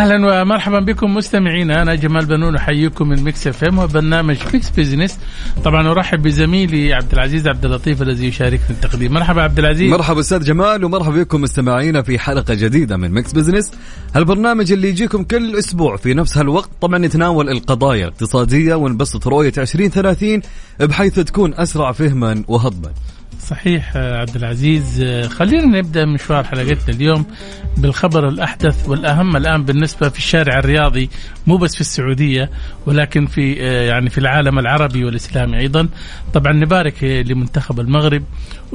أهلا ومرحبا بكم مستمعينا. أنا جمال بنون أحييكم من Mix FM وبرنامج Mix Business طبعا أرحب بزميلي عبد العزيز عبد اللطيف الذي يشارك في التقديم. مرحبا عبد العزيز. مرحبا أستاذ جمال ومرحبا بكم مستمعينا في حلقة جديدة من Mix Business هالبرنامج اللي يجيكم كل أسبوع في نفس هالوقت. طبعا نتناول القضايا الاقتصادية ونبسط رؤية 2030 بحيث تكون أسرع فهما وهضما. صحيح عبد العزيز. خلينا نبدأ مشوار حلقتنا اليوم بالخبر الأحدث والأهم الآن بالنسبة في الشارع الرياضي مو بس في السعودية ولكن في آه، يعني في العالم العربي والإسلامي أيضا. طبعا نبارك لمنتخب المغرب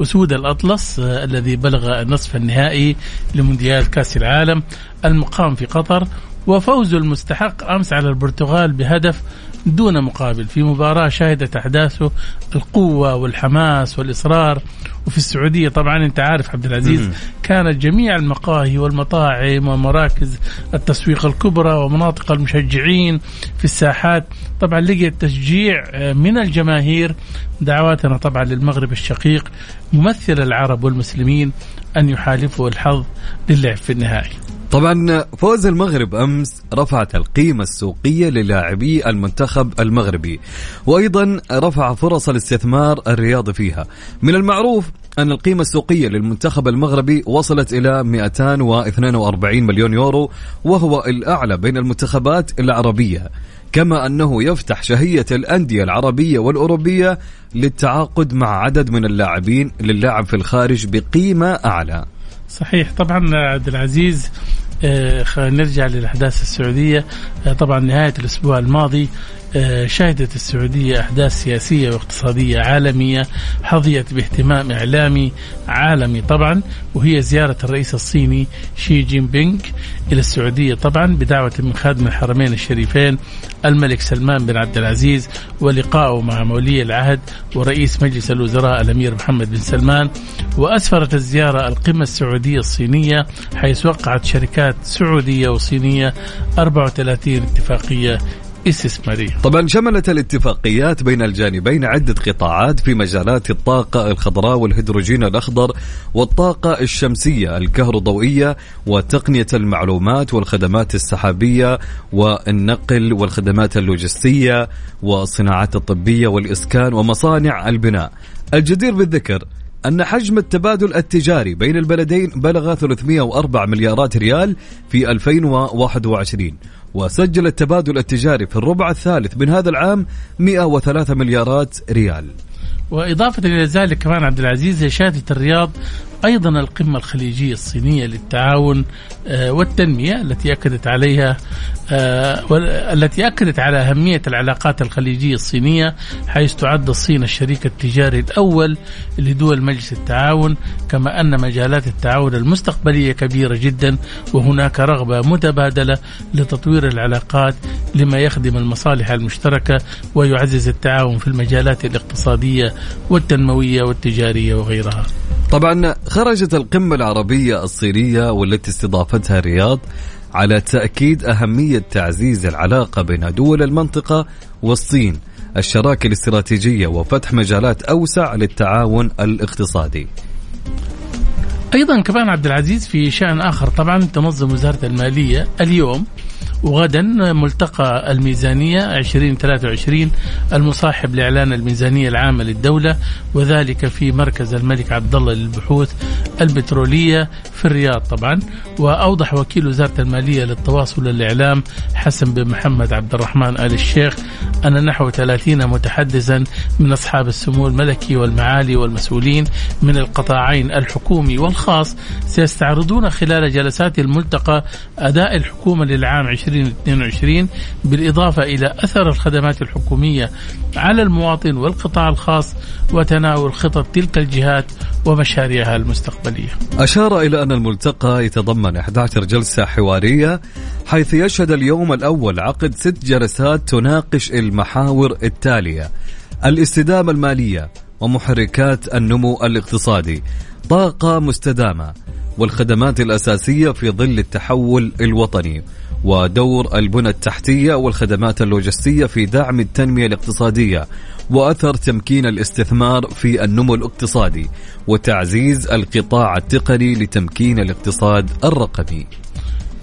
أسود الأطلس آه، الذي بلغ النصف النهائي لمونديال كأس العالم المقام في قطر وفوزه المستحق أمس على البرتغال بهدف دون مقابل. في مباراة شهدت أحداثه القوة والحماس والإصرار. وفي السعودية طبعا أنت عارف عبد العزيز كانت جميع المقاهي والمطاعم ومراكز التسويق الكبرى ومناطق المشجعين في الساحات. طبعا لقيت تشجيع آه، من الجماهير. دعواتنا طبعا للمغرب الشقيق ممثل العرب والمسلمين أن يحالفوا الحظ للعب في النهائي. طبعا فوز المغرب أمس رفعت القيمة السوقية للاعبي المنتخب المغربي وأيضا رفع فرص الاستثمار الرياضي فيها. من المعروف أن القيمة السوقية للمنتخب المغربي وصلت إلى 242 مليون يورو وهو الأعلى بين المنتخبات العربية. كما أنه يفتح شهية الأندية العربية والأوروبية للتعاقد مع عدد من اللاعبين للعب في الخارج بقيمة أعلى. صحيح. طبعا عبد العزيز خلينا نرجع للأحداث السعودية. آه، طبعا نهاية الأسبوع الماضي آه، شهدت السعودية أحداث سياسية واقتصادية عالمية حظيت باهتمام إعلامي عالمي طبعا وهي زيارة الرئيس الصيني شي جين بينغ إلى السعودية طبعا بدعوة من خادم الحرمين الشريفين الملك سلمان بن عبد العزيز ولقائه مع مولي العهد ورئيس مجلس الوزراء الأمير محمد بن سلمان. وأسفرت الزيارة القمة السعودية الصينية حيث وقعت شركات سعودية وصينية 34 اتفاقية استثماريه. طبعا شملت الاتفاقيات بين الجانبين عدة قطاعات في مجالات الطاقة الخضراء والهيدروجين الأخضر والطاقة الشمسية الكهروضوئية وتقنية المعلومات والخدمات السحابية والنقل والخدمات اللوجستية والصناعات الطبية والإسكان ومصانع البناء الجدير بالذكر أن حجم التبادل التجاري بين البلدين بلغ 304 مليارات ريال في 2021 وسجل التبادل التجاري في الربع الثالث من هذا العام 103 مليارات ريال. وإضافة إلى ذلك كمان عبد العزيز شهدت الرياض أيضا القمة الخليجية الصينية للتعاون آه، والتنمية التي أكدت عليها آه، التي أكدت على أهمية العلاقات الخليجية الصينية حيث تعد الصين الشريك التجاري الأول لدول مجلس التعاون كما أن مجالات التعاون المستقبلية كبيرة جدا وهناك رغبة متبادلة لتطوير العلاقات لما يخدم المصالح المشتركة ويعزز التعاون في المجالات الاقتصادية والتنموية والتجارية وغيرها. طبعا خرجت القمة العربية الصينية والتي استضافتها الرياض على تأكيد أهمية تعزيز العلاقة بين دول المنطقة والصين. الشراكة الاستراتيجية وفتح مجالات أوسع للتعاون الاقتصادي. أيضا كمان عبد العزيز في شأن آخر طبعا تنظم وزارة المالية اليوم وغدا ملتقى الميزانية 2023 المصاحب لإعلان الميزانية العامة للدولة وذلك في مركز الملك عبد الله للبحوث البترولية في الرياض طبعا وأوضح وكيل وزارة المالية للتواصل والإعلام حسن بن محمد عبد الرحمن آل الشيخ أن نحو 30 متحدثا من أصحاب السمو الملكي والمعالي والمسؤولين من القطاعين الحكومي والخاص سيستعرضون خلال جلسات الملتقى أداء الحكومة للعام 2022 بالإضافة إلى أثر الخدمات الحكومية على المواطن والقطاع الخاص وتناول خطط تلك الجهات ومشاريعها المستقبلية. أشار إلى الملتقى يتضمن 11 جلسة حوارية حيث يشهد اليوم الأول عقد ست جلسات تناقش المحاور التالية الاستدامة المالية ومحركات النمو الاقتصادي طاقة مستدامة والخدمات الأساسية في ظل التحول الوطني. ودور البنى التحتية والخدمات اللوجستية في دعم التنمية الاقتصادية وأثر تمكين الاستثمار في النمو الاقتصادي وتعزيز القطاع التقني لتمكين الاقتصاد الرقمي.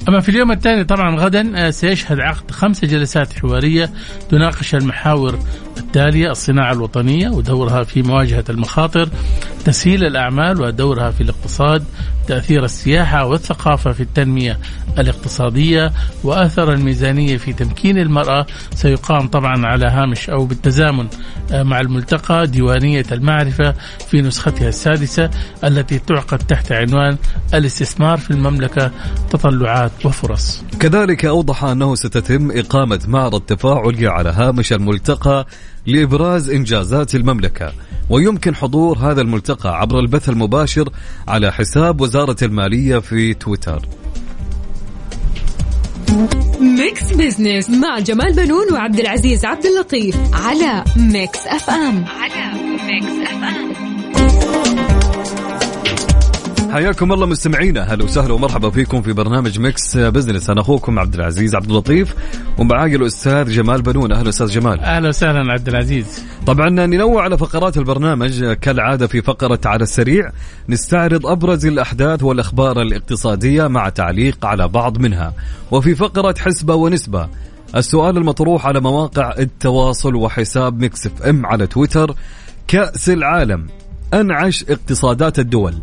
أما في اليوم الثاني طبعا غدا آه، سيشهد عقد خمس جلسات حوارية تناقش المحاور التالية الصناعة الوطنية ودورها في مواجهة المخاطر تسهيل الأعمال ودورها في الاقتصاد تأثير السياحة والثقافة في التنمية الاقتصادية وأثر الميزانية في تمكين المرأة. سيقام طبعا على هامش أو بالتزامن آه، مع الملتقى ديوانية المعرفة في نسختها السادسة التي تعقد تحت عنوان الاستثمار في المملكة تطلعات وفرص. كذلك أوضح أنه ستتم إقامة معرض تفاعلي على هامش الملتقى لإبراز إنجازات المملكة. ويمكن حضور هذا الملتقى عبر البث المباشر على حساب وزارة المالية في تويتر. Mix Business مع جمال بنون وعبد العزيز عبد اللطيف على Mix FM. على Mix FM. حياكم الله مستمعينا. هلا وسهلا ومرحبا فيكم في برنامج Mix Business. أنا أخوكم عبد العزيز عبد اللطيف ومعاي الأستاذ جمال بنون. أهلا أستاذ جمال. أهلا وسهلا عبد العزيز. طبعا ننوع على فقرات البرنامج. كالعادة في فقرة على السريع نستعرض أبرز الأحداث والأخبار الاقتصادية مع تعليق على بعض منها. وفي فقرة حسبة ونسبة السؤال المطروح على مواقع التواصل وحساب Mix FM على تويتر كأس العالم أنعش اقتصادات الدول.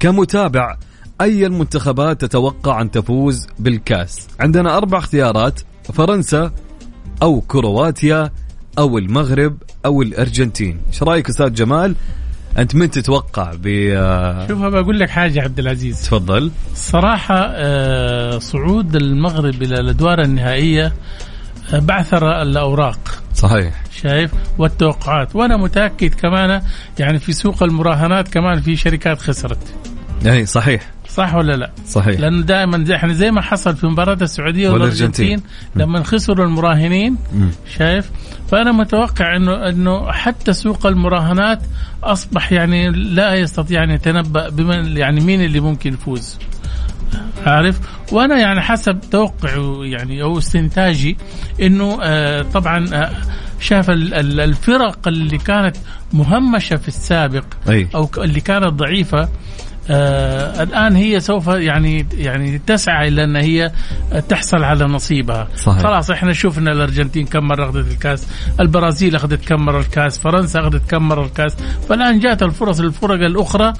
كمتابع أي المنتخبات تتوقع أن تفوز بالكاس؟ عندنا أربع اختيارات فرنسا أو كرواتيا أو المغرب أو الأرجنتين. إيش رأيك أستاذ جمال؟ أنت من تتوقع ب شوف بقول لك حاجة عبد العزيز. تفضل. صراحة آه، صعود المغرب إلى الأدوار النهائية آه، بعثر الأوراق. صحيح شايف والتوقعات وأنا متأكد كمان يعني في سوق المراهنات كمان في شركات خسرت أي صحيح صح ولا لا؟ صحيح لأنه دائما إحنا زي ما حصل في مباراة السعودية. والأرجنتين لما خسروا المراهنين مم. شايف؟ فأنا متوقع انه إنه حتى سوق المراهنات أصبح يعني لا يستطيع أن يتنبأ بمن يعني مين اللي ممكن يفوز. عارف وأنا يعني حسب توقعي يعني أو استنتاجي إنه آه طبعا آه شاف ال- ال- الفرق اللي كانت مهمشة في السابق أي. أو اللي كانت ضعيفة آه الآن هي سوف يعني يعني تسعى إلى أن هي تحصل على نصيبها صحيح. خلاص إحنا شفنا الأرجنتين كم مرة أخذت الكاس البرازيل أخذت كم مرة الكاس فرنسا أخذت كم مرة الكاس فالآن جاءت الفرص للفرق الأخرى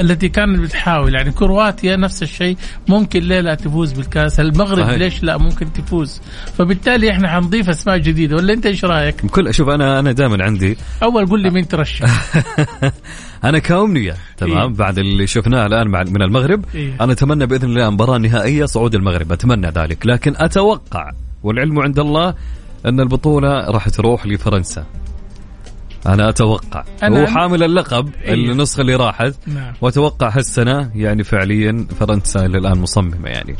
التي كانت بتحاول. يعني كرواتيا نفس الشيء. ممكن ليه لا تفوز بالكأس. المغرب صحيح. ليش لا؟ ممكن تفوز. فبالتالي إحنا حنضيف أسماء جديدة. ولا أنت إيش رأيك؟ بكل شوف أنا أنا دائما عندي أول قول لي مين ترشح. أنا كأمنية. تمام؟ إيه. بعد اللي شفناه الآن مع من المغرب. إيه. أنا أتمنى بإذن الله مباراة نهائية صعود المغرب. أتمنى ذلك. لكن أتوقع والعلم عند الله أن البطولة راح تروح لفرنسا. أنا أتوقع. أنا هو حامل اللقب إيه. النسخه اللي راحت. نعم. وأتوقع هالسنة يعني فعليا فرنسا إلى الآن مصممة يعني.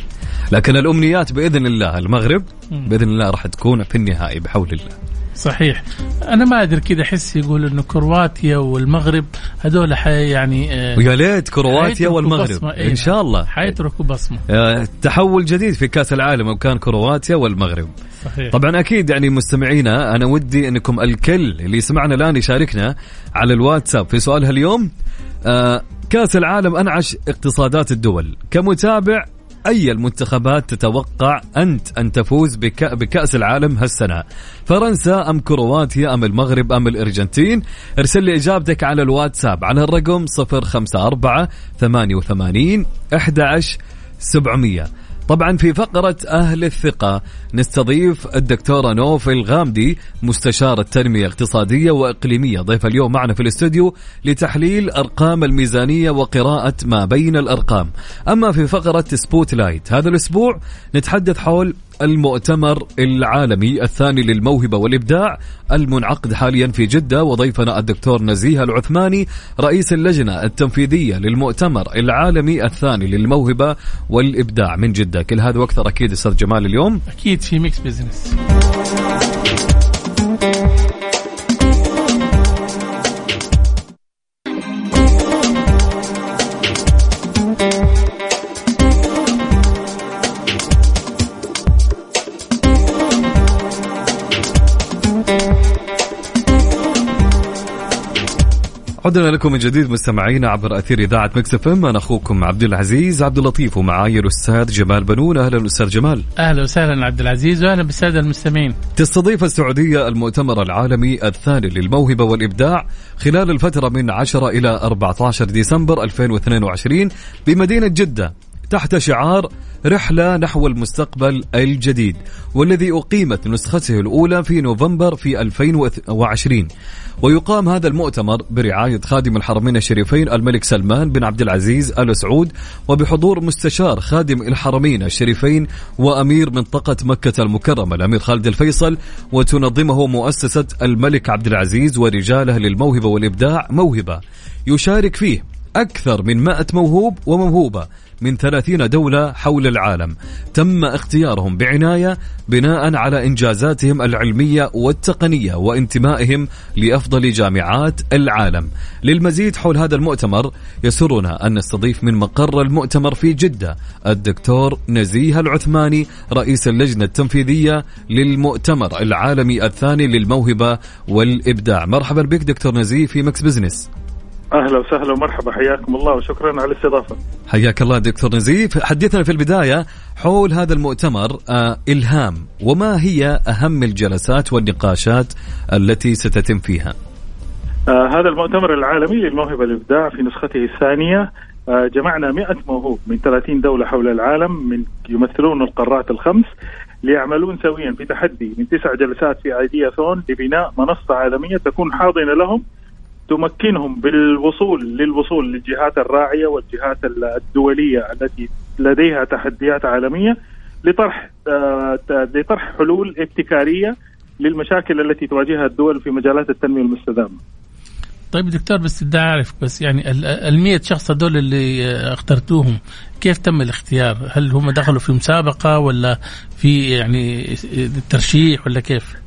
لكن الأمنيات بإذن الله المغرب. بإذن الله راح تكون في النهائي بحول الله. صحيح. أنا ما أدري كذا أحس يقول إنه كرواتيا والمغرب هذول حي يعني آه، ويا ليت كرواتيا والمغرب. إيه. إن شاء الله. حيتركوا بصمة. آه، تحول جديد في كأس العالم وكان كرواتيا والمغرب. صحيح. طبعا أكيد يعني مستمعينا أنا ودي إنكم الكل اللي يسمعنا الآن يشاركنا على الواتساب في سؤالها اليوم. آه كأس العالم أنعش اقتصادات الدول. كمتابع أي المنتخبات تتوقع أنت أن تفوز بك بكأس العالم هالسنة؟ فرنسا أم كرواتيا أم المغرب أم الأرجنتين؟ ارسل لي إجابتك على الواتساب على الرقم 054 88 11 700 طبعا في فقرة أهل الثقة نستضيف الدكتورة نوف الغامدي مستشار التنمية الاقتصادية وإقليمية. ضيف اليوم معنا في الاستوديو لتحليل أرقام الميزانية وقراءة ما بين الأرقام. أما في فقرة Spotlight هذا الأسبوع نتحدث حول المؤتمر العالمي الثاني للموهبة والإبداع المنعقد حاليا في جدة وضيفنا الدكتور نزيه العثماني رئيس اللجنة التنفيذية للمؤتمر العالمي الثاني للموهبة والإبداع من جدة. كل هذا وأكثر أكيد أستاذ جمال اليوم. أكيد في Mix Business عدنا لكم من جديد مستمعينا عبر أثير إذاعة Mix FM. أنا أخوكم عبد العزيز عبد اللطيف ومعاي الأستاذ جمال بنون. أهلا أستاذ جمال. أهلا وسهلا عبد العزيز وأهلا بالسادة المستمعين. تستضيف السعودية المؤتمر العالمي الثاني للموهبة والإبداع خلال الفترة من 10 إلى 14 ديسمبر 2022 بمدينة جدة. تحت شعار رحلة نحو المستقبل الجديد والذي أقيمت نسخته الأولى في نوفمبر في 2020 ويقام هذا المؤتمر برعاية خادم الحرمين الشريفين الملك سلمان بن عبد العزيز آل سعود وبحضور مستشار خادم الحرمين الشريفين وأمير منطقة مكة المكرمة الأمير خالد الفيصل وتنظمه مؤسسة الملك عبد العزيز ورجاله للموهبة والإبداع موهبة. يشارك فيه أكثر من 100 موهوب وموهوبة. من 30 دولة حول العالم. تم اختيارهم بعناية بناء على إنجازاتهم العلمية والتقنية وانتمائهم لأفضل جامعات العالم. للمزيد حول هذا المؤتمر يسرنا أن نستضيف من مقر المؤتمر في جدة الدكتور نزيه العثماني رئيس اللجنة التنفيذية للمؤتمر العالمي الثاني للموهبة والإبداع. مرحبا بك دكتور نزيه في Mix Business. أهلا وسهلا ومرحبا حياكم الله وشكرا على الاستضافة. حياك الله دكتور نزيه. حدثنا في البداية حول هذا المؤتمر آه إلهام. وما هي أهم الجلسات والنقاشات التي ستتم فيها؟ آه هذا المؤتمر العالمي للموهبة والإبداع في نسخته الثانية. آه جمعنا 100 موهوب من 30 دولة حول العالم من يمثلون القارات الخمس ليعملون سويا في تحدي من تسع جلسات في آيدياثون لبناء منصة عالمية تكون حاضنة لهم تمكنهم بالوصول للوصول للجهات الراعية والجهات الدولية التي لديها تحديات عالمية لطرح آه، لطرح حلول ابتكارية للمشاكل التي تواجهها الدول في مجالات التنمية المستدامة. طيب دكتور بس بدي أعرف بس يعني ال 100 شخص هذول اللي اخترتوهم كيف تم الاختيار؟ هل هم دخلوا في مسابقة ولا في يعني ترشيح ولا كيف؟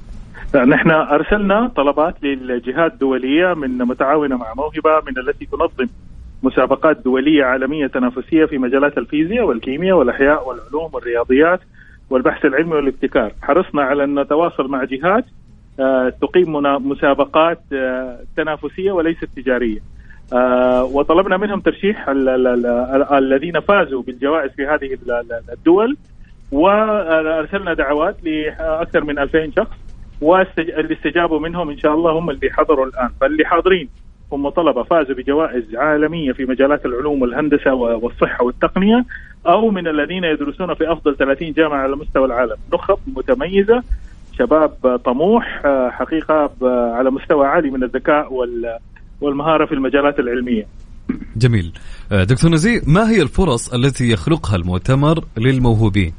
نحن أرسلنا طلبات للجهات الدولية من متعاونة مع موهبة من التي تنظم مسابقات دولية عالمية تنافسية في مجالات الفيزياء والكيمياء والأحياء والعلوم والرياضيات والبحث العلمي والابتكار، حرصنا على أن نتواصل مع جهات آه، تقيم مسابقات آه، تنافسية وليست تجارية. آه، وطلبنا منهم ترشيح الذين فازوا بالجوائز في هذه الدول وأرسلنا دعوات لأكثر من 2000 شخص واللي استجابوا منهم إن شاء الله هم اللي حضروا الآن. فاللي حاضرين هم طلبة فازوا بجوائز عالمية في مجالات العلوم والهندسة والصحة والتقنية أو من الذين يدرسون في أفضل 30 جامعة على مستوى العالم. نخب متميزة شباب طموح حقيقة على مستوى عالي من الذكاء والمهارة في المجالات العلمية. جميل. دكتور نزيه ما هي الفرص التي يخلقها المؤتمر للموهوبين؟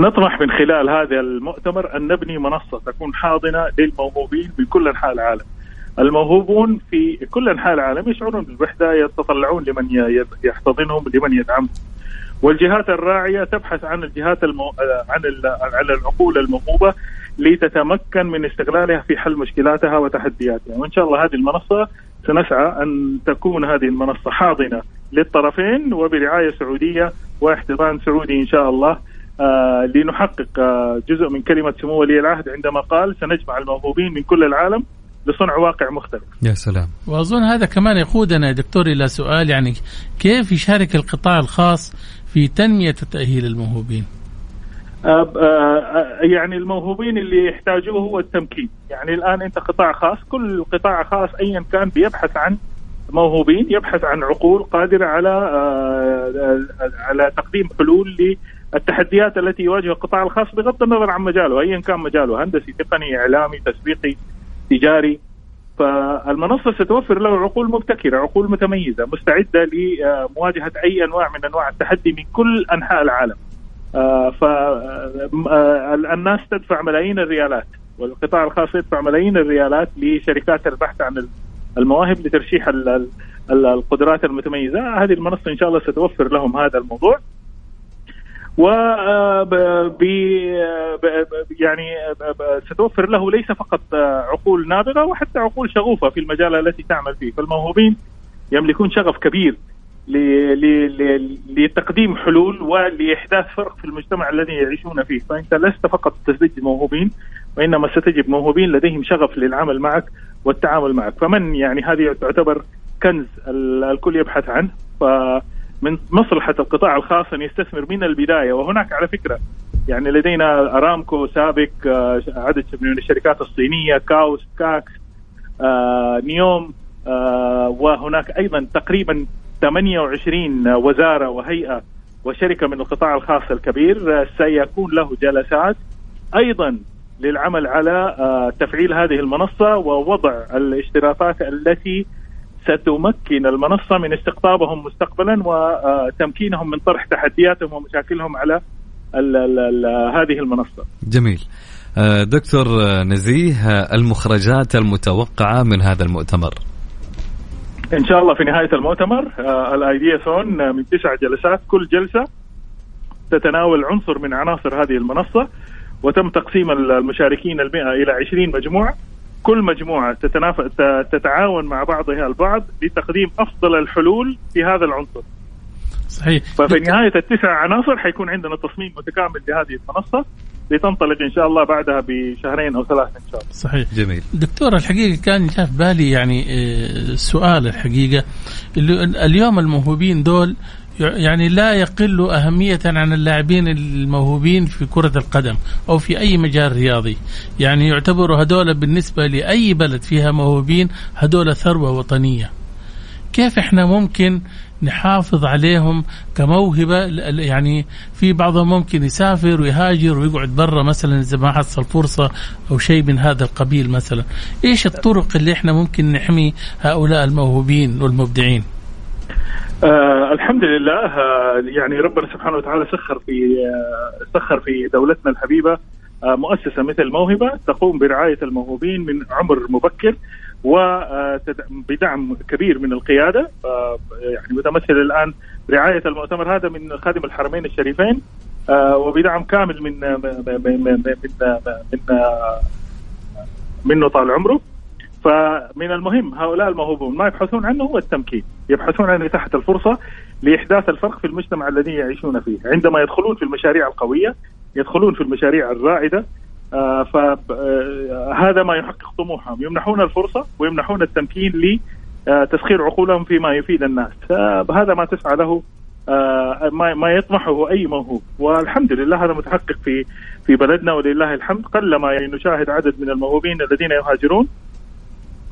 نطمح من خلال هذا المؤتمر أن نبني منصة تكون حاضنة للموهوبين في كل أنحاء العالم. الموهوبون في كل أنحاء العالم يشعرون بالوحدة يتطلعون لمن يحتضنهم لمن يدعمهم. والجهات الراعية تبحث عن الجهات المو... عن ال... عن العقول الموهوبة لتتمكن من استغلالها في حل مشكلاتها وتحدياتها، وإن شاء الله هذه المنصة سنسعى أن تكون هذه المنصة حاضنة للطرفين وبرعاية سعودية واحتضان سعودي إن شاء الله لنحقق آه جزء من كلمة سمو ولي العهد عندما قال سنجمع الموهوبين من كل العالم لصنع واقع مختلف. يا سلام. وأظن هذا كمان يقودنا يا دكتور إلى سؤال يعني كيف يشارك القطاع الخاص في تنمية وتاهيل الموهوبين؟ آه، آه، يعني الموهوبين اللي يحتاجوه هو التمكين. يعني الآن أنت قطاع خاص كل قطاع خاص ايا كان بيبحث عن موهوبين يبحث عن عقول قادرة على آه، على تقديم حلول للتحديات التي يواجهها القطاع الخاص بغض النظر عن مجاله ايا كان مجاله هندسي تقني إعلامي تسويقي تجاري. فالمنصة ستوفر له عقول مبتكرة عقول متميزة مستعدة لمواجهة أي أنواع من أنواع التحدي من كل أنحاء العالم. آه، فالناس آه، تدفع ملايين الريالات والقطاع الخاص يدفع ملايين الريالات لشركات البحث عن المواهب لترشيح القدرات المتميزة. هذه المنصة إن شاء الله ستوفر لهم هذا الموضوع. و آه، يعني ستوفر له ليس فقط عقول نابغه وحتى عقول شغوفة في المجال التي تعمل فيه. فالموهوبين يملكون شغف كبير لتقديم حلول ولإحداث فرق في المجتمع الذي يعيشون فيه، فأنت لست فقط تستجد موهوبين وإنما ستجد موهوبين لديهم شغف للعمل معك والتعامل معك، فمن يعني هذه تعتبر كنز الكل يبحث عنه. فمن مصلحة القطاع الخاص أن يستثمر من البداية. وهناك على فكرة يعني لدينا أرامكو سابق آه، عدد من الشركات الصينية كاوس كاكس آه، نيوم آه، وهناك أيضا تقريبا 28 وزارة وهيئة وشركة من القطاع الخاص الكبير سيكون له جلسات أيضا للعمل على تفعيل هذه المنصة ووضع الاشتراطات التي ستمكن المنصة من استقطابهم مستقبلا وتمكينهم من طرح تحدياتهم ومشاكلهم على ال ال ال هذه المنصة. جميل. آه، دكتور نزيه المخرجات المتوقعة من هذا المؤتمر. إن شاء الله في نهاية المؤتمر آه، الايدياثون آه، من تسع جلسات كل جلسة تتناول عنصر من عناصر هذه المنصة وتم تقسيم المشاركين المئة إلى 20 مجموعة كل مجموعة تتناف... تتعاون مع بعضها البعض لتقديم أفضل الحلول في هذا العنصر صحيح ففي نهاية التسع عناصر حيكون عندنا تصميم متكامل لهذه المنصة لتنطلق إن شاء الله بعدها بشهرين أو ثلاثة إن شاء الله. صحيح. جميل. دكتور الحقيقة كان جاء في بالي يعني آه، سؤال الحقيقة اليوم الموهوبين دول يعني لا يقل أهمية عن اللاعبين الموهوبين في كرة القدم أو في أي مجال رياضي. يعني يعتبروا هدول بالنسبة لأي بلد فيها موهوبين هدول ثروة وطنية. كيف إحنا ممكن نحافظ عليهم كموهبة؟ يعني في بعضهم ممكن يسافر ويهاجر ويقعد برا مثلا إذا ما حصل فرصة أو شيء من هذا القبيل مثلا. إيش الطرق اللي إحنا ممكن نحمي هؤلاء الموهوبين والمبدعين؟ آه الحمد لله آه يعني ربنا سبحانه وتعالى سخر في آه سخر في دولتنا الحبيبة آه مؤسسة مثل موهبة تقوم برعاية الموهوبين من عمر مبكر وبدعم كبير من القيادة. يعني متمثل الآن رعايه المؤتمر هذا من خادم الحرمين الشريفين آه، وبدعم كامل من من من من, من منه طال عمره. فمن المهم هؤلاء الموهوبون ما يبحثون عنه هو التمكين. يبحثون عن إتاحة الفرصة لإحداث الفرق في المجتمع الذي يعيشون فيه. عندما يدخلون في المشاريع القوية يدخلون في المشاريع الرائدة آه، فهذا ما يحقق طموحهم. يمنحون الفرصة ويمنحون التمكين لتسخير عقولهم فيما يفيد الناس. هذا ما تسعى له آه، ما يطمحه أي موهوب. والحمد لله هذا متحقق في في بلدنا ولله الحمد. قلما يعني نشاهد عدد من الموهوبين الذين يهاجرون.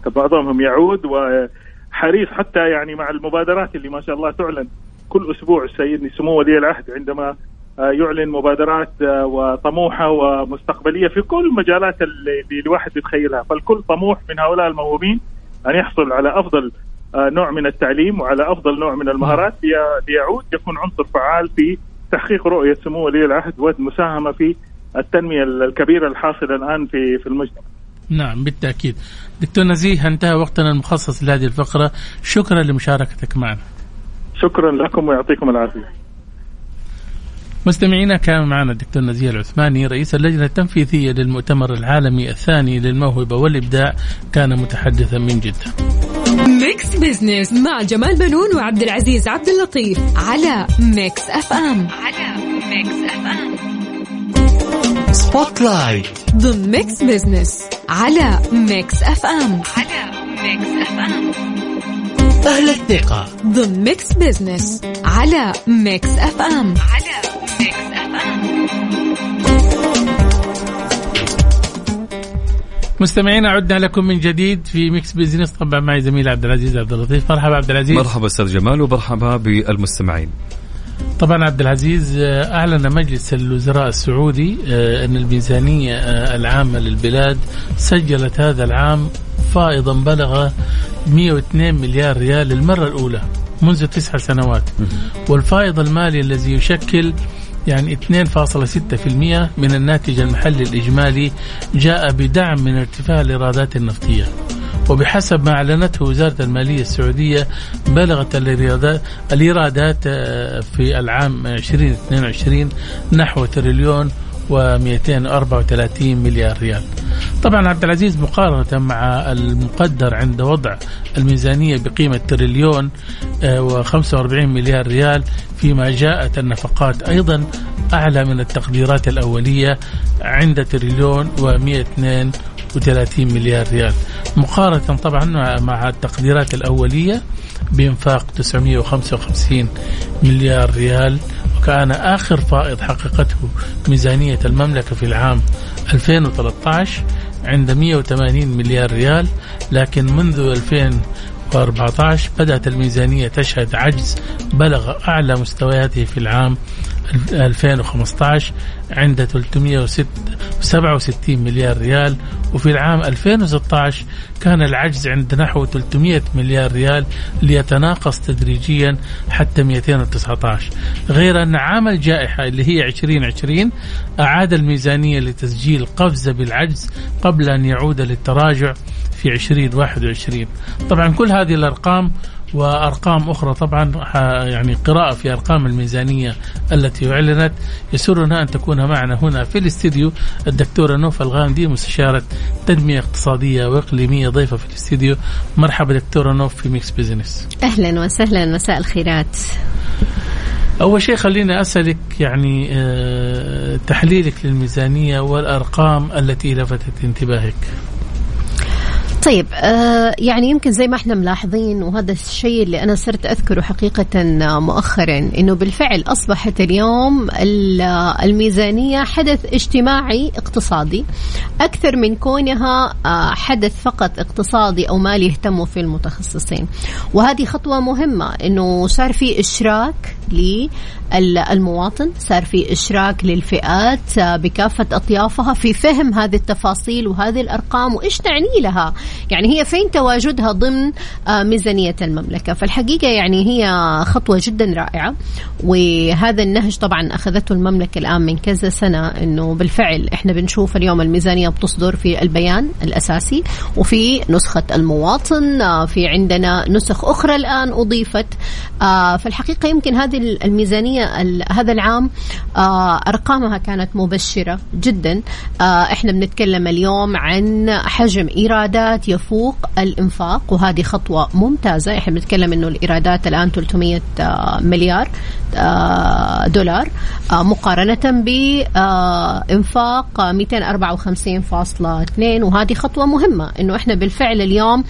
بعضهم يعود وحريص حتى يعني مع المبادرات اللي ما شاء الله تعلن. كل أسبوع السيد سمو ولي العهد عندما يعلن مبادرات وطموحة ومستقبلية في كل المجالات اللي الواحد يتخيلها. فالكل طموح من هؤلاء الموهوبين أن يحصل على أفضل نوع من التعليم وعلى أفضل نوع من المهارات ليعود يكون عنصر فعال في تحقيق رؤية سمو ولي العهد والمساهمه في التنمية الكبيرة الحاصلة الآن في في المجتمع. نعم بالتأكيد. دكتور نزيه انتهى وقتنا المخصص لهذه الفقرة، شكرا لمشاركتك معنا. شكرا لكم ويعطيكم العافية. مستمعينا كان معنا الدكتور نزيه العثماني رئيس اللجنة التنفيذية للمؤتمر العالمي الثاني للموهبة والإبداع كان متحدثا من جدة Mix Business مع جمال بنون وعبد العزيز عبد اللطيف على Mix FM على Mix FM Spotlight ضمن Mix Business على Mix FM على Mix FM أهل الثقة. ضمن Mix Business على Mix FM على Mix FM مستمعينا عدنا لكم من جديد في Mix Business طبعا معي زميلي عبد العزيز عبد اللطيف. مرحبا عبد العزيز. مرحبا أستاذ جمال ومرحبا بالمستمعين. طبعا عبد العزيز آه، أعلن مجلس الوزراء السعودي آه، أن الميزانية آه، العامة للبلاد سجلت هذا العام فائضا بلغ 102 مليار ريال للمرة الأولى منذ تسع سنوات. والفائض المالي الذي يشكل يعني 2.6% من الناتج المحلي الإجمالي جاء بدعم من ارتفاع الإيرادات النفطية. وبحسب ما أعلنته وزارة المالية السعودية بلغت الإيرادات, آه، في العام 2022 نحو تريليون و234 مليار ريال. طبعا عبد العزيز مقارنة مع المقدر عند وضع الميزانية بقيمة تريليون و45 مليار ريال فيما جاءت النفقات أيضا أعلى من التقديرات الأولية عند تريليون و132 مليار ريال. مقارنة طبعا مع التقديرات الأولية بإنفاق 955 مليار ريال. وكان آخر فائض حققته ميزانية المملكة في العام 2013 عند 180 مليار ريال. لكن منذ 2014 بدأت الميزانية تشهد عجز بلغ أعلى مستوياته في العام 2015 عند 367 مليار ريال وفي العام 2016 كان العجز عند نحو 300 مليار ريال ليتناقص تدريجيا حتى 219 غير أن عام الجائحة اللي هي 2020 أعاد الميزانية لتسجيل قفزة بالعجز قبل أن يعود للتراجع في 2021 طبعا كل هذه الأرقام وأرقام أخرى طبعا يعني قراءة في أرقام الميزانية التي أعلنت. يسرنا أن تكون معنا هنا في الاستديو الدكتورة نوفا الغامدي مستشارة تنمية اقتصادية وإقليمية ضيفة في الاستديو. مرحبا دكتورة نوف في Mix Business أهلا وسهلا مساء الخيرات. أول شيء خليني أسألك يعني آه، تحليلك للميزانية والأرقام التي لفتت انتباهك. طيب آه يعني يمكن زي ما إحنا ملاحظين وهذا الشيء اللي أنا صرت أذكره حقيقة مؤخرا إنه بالفعل أصبحت اليوم الميزانية حدث اجتماعي اقتصادي. أكثر من كونها آه حدث فقط اقتصادي أو مالي يهتموا فيه المتخصصين. وهذه خطوة مهمة إنه صار في إشراك المواطن صار في إشراك للفئات آه، بكافة أطيافها في فهم هذه التفاصيل وهذه الأرقام وإيش تعني لها؟ يعني هي فين تواجدها ضمن آه، ميزانية المملكة؟ فالحقيقة يعني هي خطوة جدا رائعة وهذا النهج طبعا أخذته المملكة الآن من كذا سنة أنه بالفعل إحنا بنشوف اليوم الميزانية بتصدر في البيان الأساسي وفي نسخة المواطن آه، في عندنا نسخ أخرى الآن أضيفت فالحقيقة يمكن هذه الميزانية هذا العام آه، أرقامها كانت مبشرة جدا. آه، إحنا بنتكلم اليوم عن حجم إيرادات يفوق الإنفاق وهذه خطوة ممتازة. إحنا بنتكلم إنه الإيرادات الآن 300 آه، مليار دولار مقارنة بإنفاق 254.2 وهذه خطوة مهمة إنه إحنا بالفعل اليوم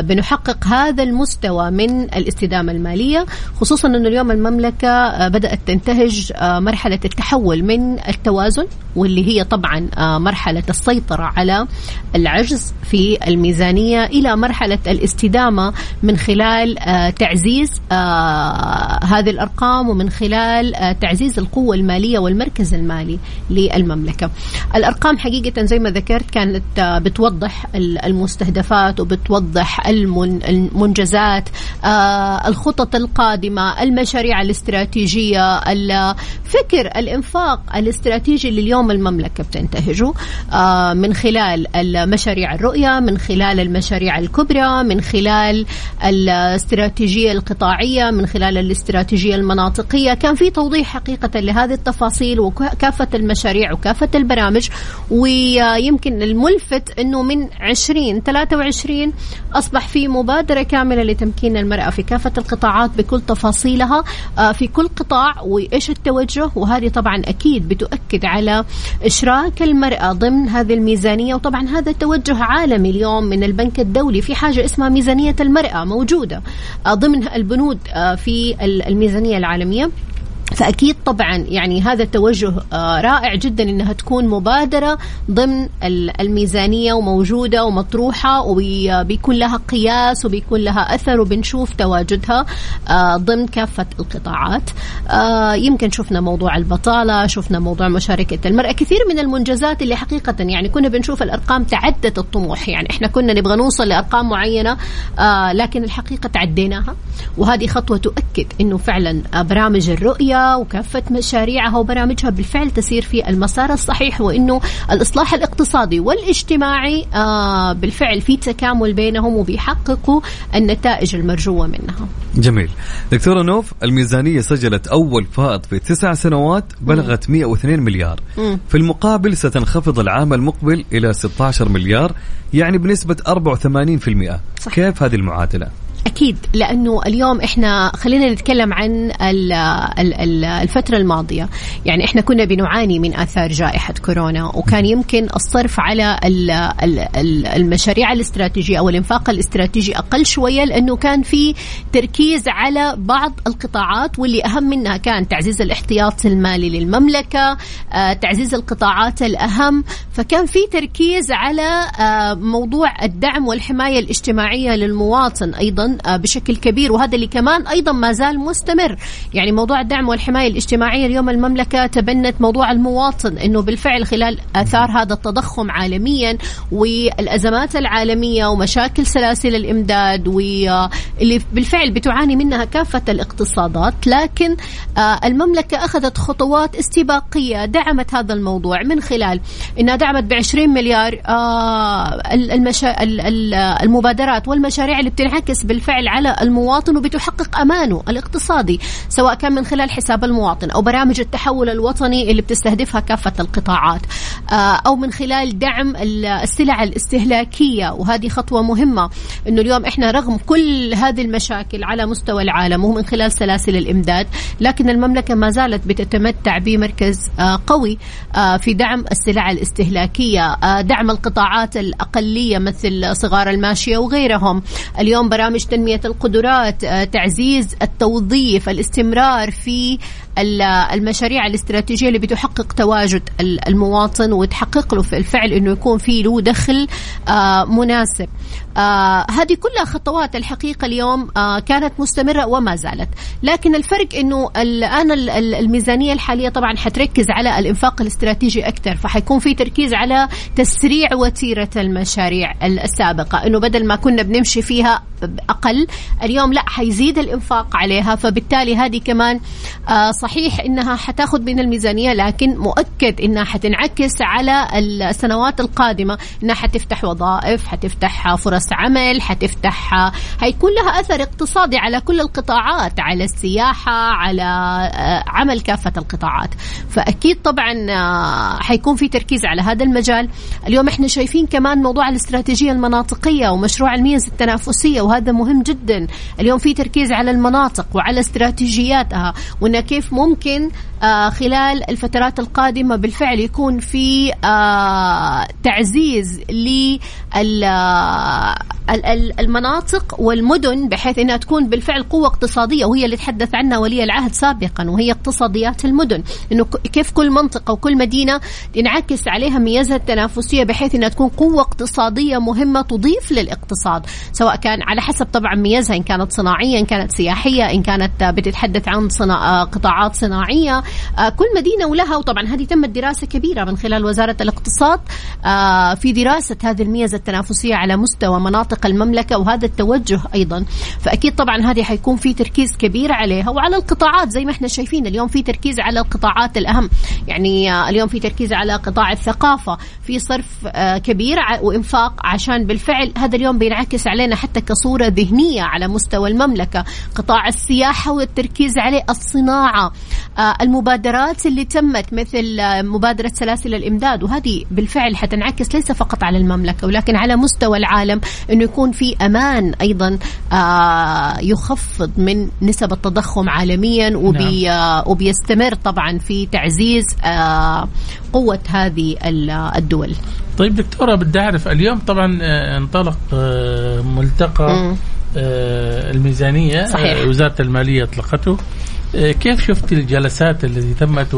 بنحقق هذا المستوى من الاستدامة المالية خصوصا إنه اليوم المملكة بدأت تنتهج آه، مرحلة التحول من التوازن واللي هي طبعا آه، مرحلة السيطرة على العجز في الميزانية إلى مرحلة الاستدامة من خلال تعزيز هذه الأرقام ومن خلال تعزيز القوة المالية والمركز المالي للمملكة. الأرقام حقيقة زي ما ذكرت كانت بتوضح المستهدفات وبتوضح المنجزات الخطط القادمة المشاريع الاستراتيجية فكر الإنفاق الاستراتيجي اللي اليوم المملكة بتنتهجه آه، من خلال المشاريع الرؤية من خلال المشاريع الكبرى من خلال الاستراتيجية القطاعية من خلال الاستراتيجية المناطقية. كان في توضيح حقيقة لهذه التفاصيل وكافة المشاريع وكافة البرامج ويمكن الملفت أنه من 2023 أصبح في مبادرة كاملة لتمكين المرأة في كافة القطاعات بكل تفاصيلها آه، في كل قطاع القطاع وايش التوجه وهذه طبعا أكيد بتؤكد على إشراك المرأة ضمن هذه الميزانية. وطبعا هذا توجه عالمي اليوم من البنك الدولي. في حاجة اسمها ميزانية المرأة موجودة ضمن البنود في الميزانية العالمية. فأكيد طبعا يعني هذا التوجه آه، رائع جدا إنها تكون مبادرة ضمن الميزانية وموجودة ومطروحة وبيكون لها قياس وبيكون لها أثر وبنشوف تواجدها آه، ضمن كافة القطاعات. آه، يمكن شفنا موضوع البطالة شفنا موضوع مشاركة المرأة كثير من المنجزات اللي حقيقة يعني كنا بنشوف الأرقام تعدت الطموح يعني إحنا كنا نبغى نوصل لأرقام معينة لكن الحقيقة تعديناها. وهذه خطوة تؤكد إنه فعلا برامج وكافة مشاريعها وبرامجها بالفعل تسير في المسار الصحيح وإنه الإصلاح الاقتصادي والاجتماعي آه، بالفعل في تكامل بينهم وبيحققوا النتائج المرجوة منها. جميل. دكتورة نوف الميزانية سجلت أول فائض في تسع سنوات بلغت 102 مليار. مم. في المقابل ستنخفض العام المقبل إلى 16 مليار يعني بنسبة 84%. صح. كيف هذه المعادلة؟ أكيد لأنه اليوم إحنا خلينا نتكلم عن الفترة الماضية. يعني إحنا كنا بنعاني من آثار جائحة كورونا وكان يمكن الصرف على المشاريع الاستراتيجية أو الإنفاق الاستراتيجي أقل شوية لأنه كان في تركيز على بعض القطاعات واللي أهم منها كان تعزيز الاحتياط المالي للمملكة آه، تعزيز القطاعات الأهم. فكان في تركيز على آه، موضوع الدعم والحماية الاجتماعية للمواطن أيضا آه، بشكل كبير. وهذا اللي كمان أيضا ما زال مستمر. يعني موضوع الدعم والحماية الاجتماعية اليوم المملكة تبنت موضوع المواطن إنه بالفعل خلال آثار هذا التضخم عالميا والأزمات العالمية ومشاكل سلاسل الإمداد واللي بالفعل بتعاني منها كافة الاقتصادات. لكن آه، المملكة أخذت خطوات استباقية دعمت هذا الموضوع من خلال إنها دعمت ب 20 مليار آه، المبادرات والمشاريع اللي بتنعكس بالفعل بالفعل على المواطن وبتحقق أمانه الاقتصادي سواء كان من خلال حساب المواطن أو برامج التحول الوطني اللي بتستهدفها كافة القطاعات آه، أو من خلال دعم السلع الاستهلاكية. وهذه خطوة مهمة إنه اليوم إحنا رغم كل هذه المشاكل على مستوى العالم ومن خلال سلاسل الإمداد لكن المملكة ما زالت بتتمتع بمركز آه، قوي آه، في دعم السلع الاستهلاكية دعم القطاعات الأقلية مثل صغار الماشية وغيرهم. اليوم برامج تنمية القدرات آه، تعزيز التوظيف الاستمرار في المشاريع الاستراتيجية اللي بتحقق تواجد المواطن وتحقق له في الفعل إنه يكون في له دخل آه، مناسب. آه هذه كلها خطوات الحقيقة اليوم آه كانت مستمرة وما زالت. لكن الفرق أنه الآن الميزانية الحالية طبعا حتركز على الإنفاق الاستراتيجي أكثر فحيكون في تركيز على تسريع وتيرة المشاريع السابقة. أنه بدل ما كنا بنمشي فيها أقل اليوم لا حيزيد الإنفاق عليها فبالتالي هذه كمان آه صحيح إنها حتاخذ من الميزانية لكن مؤكد إنها حتنعكس على السنوات القادمة. إنها حتفتح وظائف حتفتح فرص عمل حتفتح هيكون لها أثر اقتصادي على كل القطاعات على السياحة على آه، عمل كافة القطاعات. فأكيد طبعا آه، حيكون في تركيز على هذا المجال. اليوم إحنا شايفين كمان موضوع الاستراتيجية المناطقية ومشروع الميز التنافسية وهذا مهم جدا. اليوم في تركيز على المناطق وعلى استراتيجياتها. وإن كيف ممكن آه خلال الفترات القادمة بالفعل يكون في آه تعزيز للمناطق والمدن بحيث إنها تكون بالفعل قوة اقتصادية وهي اللي تحدث عنها ولي العهد سابقا وهي اقتصاديات المدن. إنه كيف كل منطقة وكل مدينة ينعكس عليها ميزها التنافسية بحيث إنها تكون قوة اقتصادية مهمة تضيف للاقتصاد سواء كان على حسب طبعا ميزها إن كانت صناعية إن كانت سياحية إن كانت بتتحدث عن صنا... قطاعات صناعية. آه، كل مدينة ولها وطبعا هذه تمت دراسة كبيرة من خلال وزارة الاقتصاد آه، في دراسة هذه الميزة التنافسية على مستوى مناطق المملكة وهذا التوجه أيضا. فأكيد طبعا هذه حيكون في تركيز كبير عليها وعلى القطاعات زي ما إحنا شايفين. اليوم في تركيز على القطاعات الأهم. يعني آه، اليوم في تركيز على قطاع الثقافة. في صرف كبير وإنفاق عشان بالفعل هذا اليوم بينعكس علينا حتى كصورة ذهنية على مستوى المملكة. قطاع السياحة والتركيز عليه الصناعة. المبادرات اللي تمت مثل مبادرة سلاسل الإمداد. وهذه بالفعل حتنعكس ليس فقط على المملكة ولكن على مستوى العالم أنه يكون في أمان أيضا آه يخفض من نسب التضخم عالميا وبي نعم. آه وبيستمر طبعا في تعزيز آه قوة هذه الدول طيب دكتورة بدي أعرف اليوم طبعا انطلق ملتقى آه، الميزانية صحيح. وزارة المالية أطلقته كيف شفت الجلسات التي تمت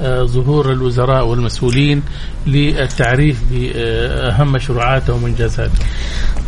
وظهور الوزراء والمسؤولين للتعريف بأهم مشروعاتهم وإنجازاتهم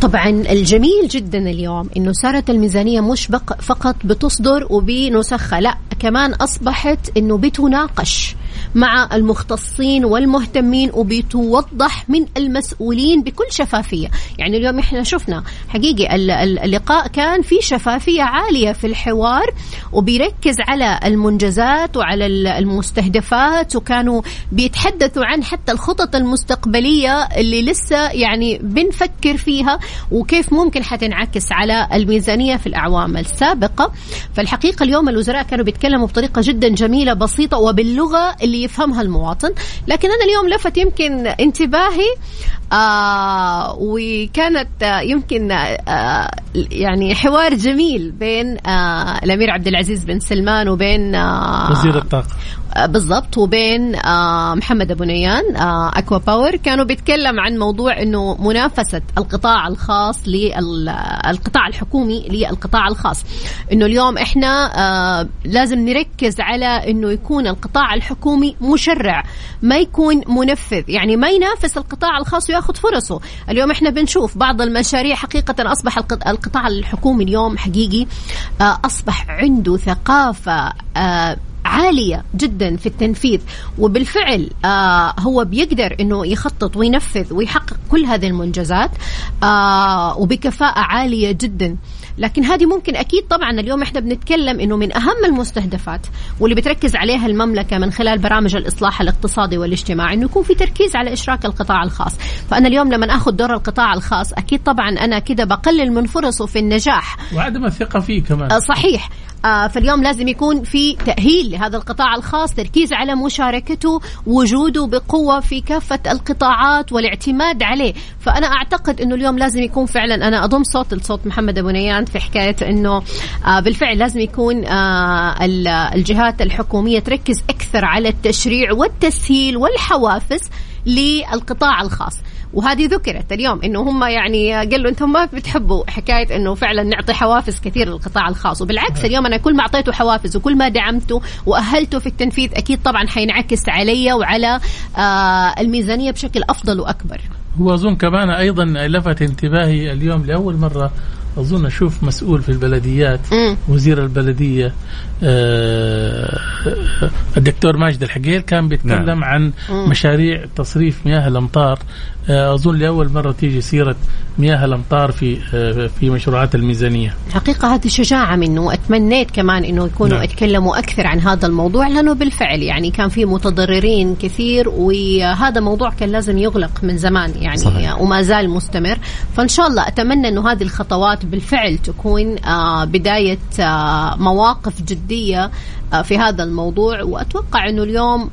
طبعا الجميل جدا اليوم إنه صارت الميزانية مش فقط بتصدر وبنسخها لا كمان أصبحت إنه بتناقش مع المختصين والمهتمين وبتوضح من المسؤولين بكل شفافية. يعني اليوم إحنا شفنا حقيقي اللقاء كان في شفافية عالية في الحوار وبيركز على المنجزات وعلى المستهدفات وكانوا بيتحدثوا عن حتى الخطط المستقبلية اللي لسه يعني بنفكر فيها وكيف ممكن حتنعكس على الميزانية في الأعوام السابقة. فالحقيقة اليوم الوزراء كانوا بيتكلموا بطريقة جدا جميلة بسيطة وباللغة اللي يفهمها المواطن. لكن أنا اليوم لفت يمكن انتباهي آه وكانت آه يمكن آه يعني حوار جميل بين آه الأمير عبد العزيز بن سلمان وبين آه وزير الطاقة. آه، بالضبط وبين آه، محمد أبو نيان أكوا باور. كانوا بيتكلم عن موضوع إنه منافسة القطاع الخاص للقطاع الحكومي للقطاع الخاص. إنه اليوم إحنا آه، لازم نركز على إنه يكون القطاع الحكومي مشرع ما يكون منفذ. يعني ما ينافس القطاع الخاص وياخذ فرصه. اليوم إحنا بنشوف بعض المشاريع حقيقة أصبح القطاع الحكومي اليوم حقيقي أصبح عنده ثقافة عالية جدا في التنفيذ. وبالفعل آه هو بيقدر إنه يخطط وينفذ ويحقق كل هذه المنجزات آه وبكفاءة عالية جدا. لكن هذه ممكن أكيد طبعا اليوم إحنا بنتكلم إنه من أهم المستهدفات واللي بتركز عليها المملكة من خلال برامج الإصلاح الاقتصادي والاجتماعي إنه يكون في تركيز على إشراك القطاع الخاص، فأنا اليوم لما آخذ دور القطاع الخاص أكيد طبعا أنا كده بقلل من فرصه في النجاح. وعدم الثقة فيه كمان. آه، صحيح. فاليوم لازم يكون في تأهيل لهذا القطاع الخاص تركيز على مشاركته وجوده بقوة في كافة القطاعات والاعتماد عليه. فأنا أعتقد أنه اليوم لازم يكون فعلا أنا أضم صوت لصوت محمد أبو نيان في حكاية أنه آه بالفعل لازم يكون آه الجهات الحكومية تركز أكثر على التشريع والتسهيل والحوافز للقطاع الخاص. وهذه ذكرت اليوم إنه هم يعني قالوا أنتم ما بتحبوا حكاية إنه فعلا نعطي حوافز كثير للقطاع الخاص. وبالعكس اليوم أنا كل ما اعطيته حوافز وكل ما دعمته واهلته في التنفيذ أكيد طبعا حينعكس علي وعلى آه الميزانية بشكل أفضل وأكبر. هو أظن كمان أيضا لفت انتباهي اليوم لأول مرة أظن أشوف مسؤول في البلديات م. وزير البلدية آه الدكتور ماجد الحقيل كان بيتكلم نعم. عن م. مشاريع تصريف مياه الأمطار آه أظن لأول مرة تيجي سيرة مياه الأمطار في آه في مشروعات الميزانية حقيقه هذه شجاعة منه وأتمنيت كمان إنه يكونوا نعم. يتكلموا أكثر عن هذا الموضوع لأنه بالفعل يعني كان في متضررين كثير وهذا موضوع كان لازم يغلق من زمان يعني صحيح. وما زال مستمر فإن شاء الله أتمنى إنه هذه الخطوات بالفعل تكون آه، بداية آه، مواقف جدية آه، في هذا الموضوع وأتوقع إنه اليوم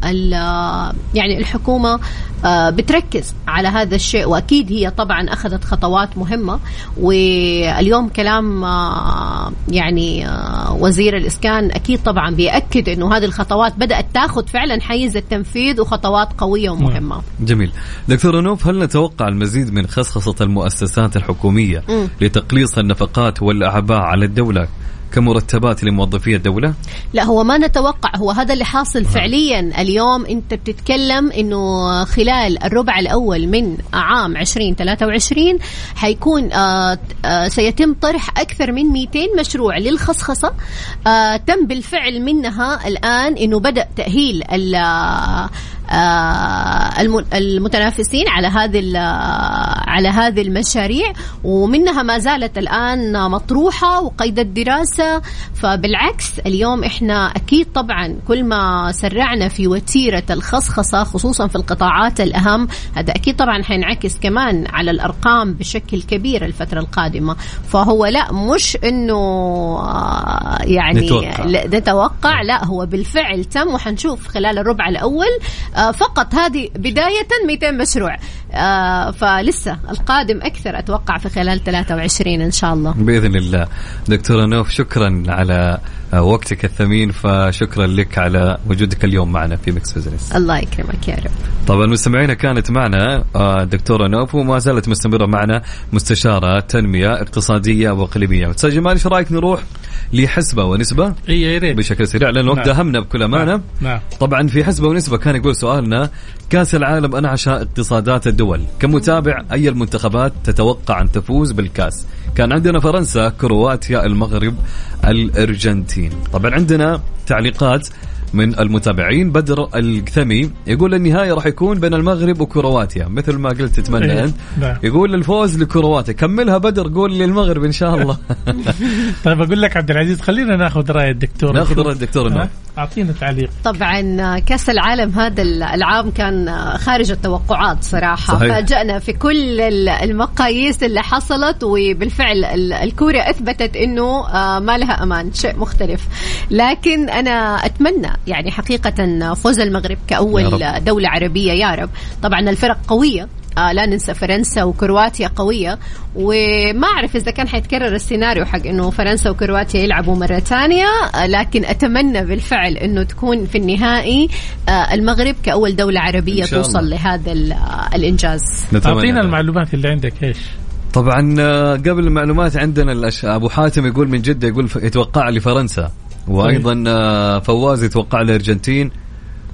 يعني الحكومة بتركز على هذا الشيء وأكيد هي طبعا أخذت خطوات مهمة واليوم كلام يعني وزير الإسكان أكيد طبعا بيأكد إنه هذه الخطوات بدأت تاخذ فعلا حيز التنفيذ وخطوات قوية ومهمة. جميل. دكتور نوف هل نتوقع المزيد من خصخصة المؤسسات الحكومية م. لتقليص النفقات والأعباء على الدولة كمرتبات لموظفي الدولة؟ لا هو ما نتوقع هو هذا اللي حاصل آه. فعليا اليوم أنت بتتكلم إنه خلال الربع الأول من عام 2023 حيكون آه آه سيتم طرح أكثر من 200 مشروع للخصخصة آه تم بالفعل منها الآن إنه بدأ تأهيل آه، المتنافسين على هذه على هذه المشاريع ومنها ما زالت الآن مطروحة وقيد الدراسة. فبالعكس اليوم إحنا أكيد طبعا كل ما سرعنا في وتيرة الخصخصة خصوصا في القطاعات الأهم هذا أكيد طبعا حينعكس كمان على الأرقام بشكل كبير الفترة القادمة. فهو لا مش إنه آه، يعني نتوقع. نتوقع لا هو بالفعل تم. وحنشوف خلال الربع الأول آه، فقط هذه بداية 200 مشروع. آه فلسه القادم أكثر أتوقع في خلال 23 إن شاء الله. بإذن الله. دكتورة نوف شكرا على وقتك الثمين فشكرا لك على وجودك اليوم معنا في Mix Business الله يكرمك يا رب. طبعا مستمعينا كانت معنا آه، دكتورة نوف وما زالت مستمرة معنا مستشارة تنمية اقتصادية وإقليمية. أستاذ جمال إيش رأيك نروح لحسبة ونسبة إي يا ريت بشكل سريع لأن الوقت نعم. داهمنا بكل أمانة نعم. نعم. طبعا في حسبة ونسبة كان يقول سؤالنا كأس العالم أنعش اقتصادات الدول كمتابع أي المنتخبات تتوقع أن تفوز بالكأس كان عندنا فرنسا كرواتيا المغرب الأرجنتين طبعا عندنا تعليقات من المتابعين بدر القثمي يقول النهائي راح يكون بين المغرب وكرواتيا مثل ما قلت تتمنى إيه، أنت نعم. يقول الفوز لكرواتيا كملها بدر قول للمغرب إن شاء الله طيب أقول لك عبد العزيز خلينا ناخذ رأي الدكتور ناخذ. رأي الدكتور؟ نوف. أعطينا تعليق طبعا كأس العالم هذا العام كان خارج التوقعات صراحة صحيح. فاجأنا في كل ال- المقاييس اللي حصلت وبالفعل ال- الكوره أثبتت إنه آه، ما لها أمان شيء مختلف لكن أنا أتمنى يعني حقيقة فوز المغرب رب. دولة عربية يا رب طبعا الفرق قوية آه لا ننسى فرنسا وكرواتيا قوية وما أعرف إذا كان حيتكرر السيناريو حق إنه فرنسا وكرواتيا يلعبوا مرة ثانية آه لكن أتمنى بالفعل إنه تكون في النهائي آه المغرب كأول دولة عربية توصل الله. لهذا آه الإنجاز ذلك. المعلومات اللي عندك إيش طبعا آه، قبل المعلومات عندنا الأش... أبو حاتم يقول من جدة يقول يتوقع لفرنسا وأيضا آه، فواز يتوقع الارجنتين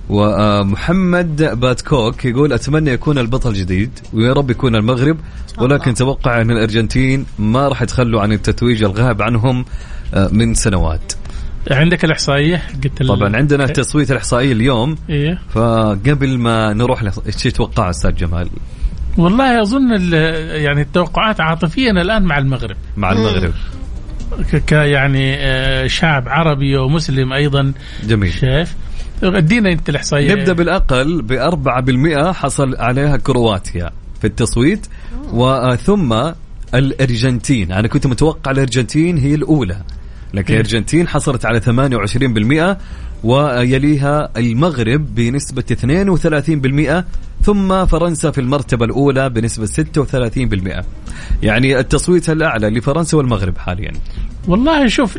ومحمد باتكوك يقول أتمنى يكون البطل جديد ويا رب يكون المغرب. ولكن توقع إن الأرجنتين ما راح يتخلوا عن التتويج الغائب عنهم آه، من سنوات. عندك الإحصائية؟ قلت طبعا عندنا التصويت الإحصائي اليوم. إيه. فقبل ما نروح إيش تتوقع أستاذ جمال؟ والله أظن يعني التوقعات عاطفيا الآن مع المغرب. مع المغرب. ك- ك يعني آه، شعب عربي ومسلم أيضا. جميل. شايف؟ ادينا أنت الإحصائية. نبدأ بالأقل ب 4% حصل عليها كرواتيا في التصويت وثم الأرجنتين. أنا كنت متوقع الأرجنتين هي الأولى لكن إيه. الأرجنتين حصلت على 28% ويليها المغرب بنسبة 32% ثم فرنسا في المرتبة الأولى بنسبة 36% يعني التصويت الأعلى لفرنسا والمغرب حاليا. والله شوف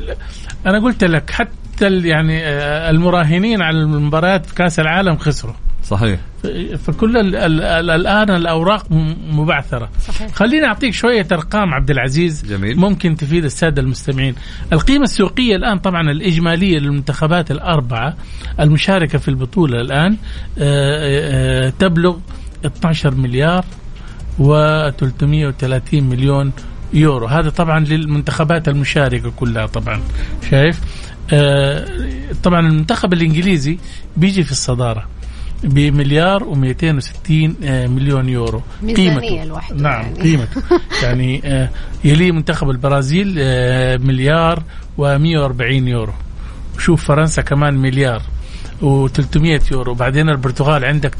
أنا قلت لك حتى يعني آه، المراهنين على المباريات في كأس العالم خسروا. صحيح. فكل ال ال ال الآن الأوراق مبعثرة. صحيح. خليني أعطيك شوية أرقام عبد العزيز. جميل. ممكن تفيد السادة المستمعين. القيمة السوقية الآن طبعا الإجمالية للمنتخبات الأربعة المشاركة في البطولة الآن آه، آه، تبلغ 12 مليار و330 مليون يورو. هذا طبعا للمنتخبات المشاركة كلها طبعا شايف؟ آه، طبعا المنتخب الإنجليزي بيجي في الصدارة. بمليار و260 مليون يورو. لوحده نعم يعني. قيمته. يعني آه، يلي منتخب البرازيل آه، مليار و140 يورو. شوف فرنسا كمان مليار و300 يورو. بعدين البرتغال عندك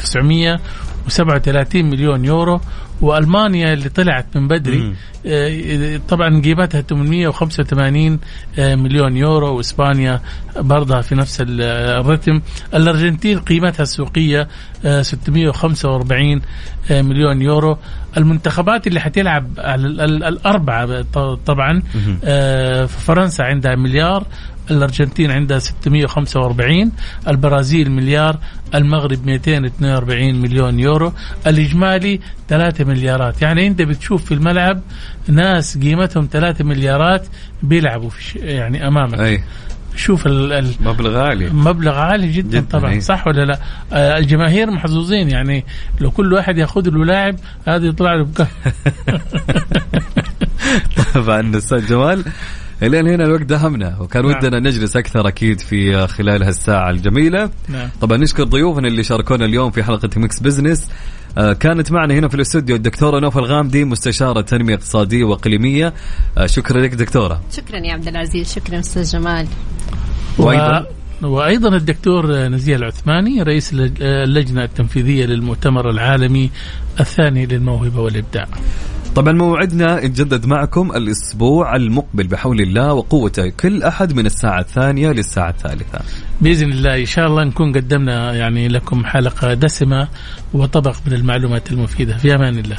937 مليون يورو وألمانيا اللي طلعت من بدري. آه، طبعا قيمتها 885 آه، مليون يورو وإسبانيا برضها في نفس ال- الرتم الأرجنتين قيمتها السوقية آه، 645 آه، مليون يورو المنتخبات اللي حتلعب الأربعة طبعا آه، فرنسا عندها مليار الأرجنتين عندها 645 البرازيل مليار المغرب 242 مليون يورو الإجمالي 3 مليارات. يعني أنت بتشوف في الملعب ناس قيمتهم 3 مليارات بيلعبوا في يعني أمامك. أي. شوف ال- ال- مبلغ عالي مبلغ عالي جدا, جداً، طبعا إيه. صح ولا لا آه الجماهير محظوظين يعني لو كل واحد ياخذ له لاعب هذا يطلع له بكم طبعا أستاذ جمال الدين هنا الوقت دهمنا وكان نعم. ودنا نجلس أكثر أكيد في خلال هالساعة الجميلة نعم. طبعا نشكر ضيوفنا اللي شاركونا اليوم في حلقة ميكس بزنس كانت معنا هنا في الاستوديو الدكتورة نوف الغامدي مستشارة تنمية اقتصادية وإقليمية. آه، شكرا لك دكتورة. شكرا يا عبد العزيز شكرا أستاذ جمال. وأيضاً؟ و... وأيضا الدكتور نزية العثماني رئيس اللج- اللجنة التنفيذية للمؤتمر العالمي الثاني للموهبة والإبداع. طبعا موعدنا يتجدد معكم الأسبوع المقبل بحول الله وقوته كل أحد من الساعة الثانية للساعة الثالثة. بإذن الله إن شاء الله نكون قدمنا يعني لكم حلقة دسمة وطبق من المعلومات المفيدة. في أمان الله.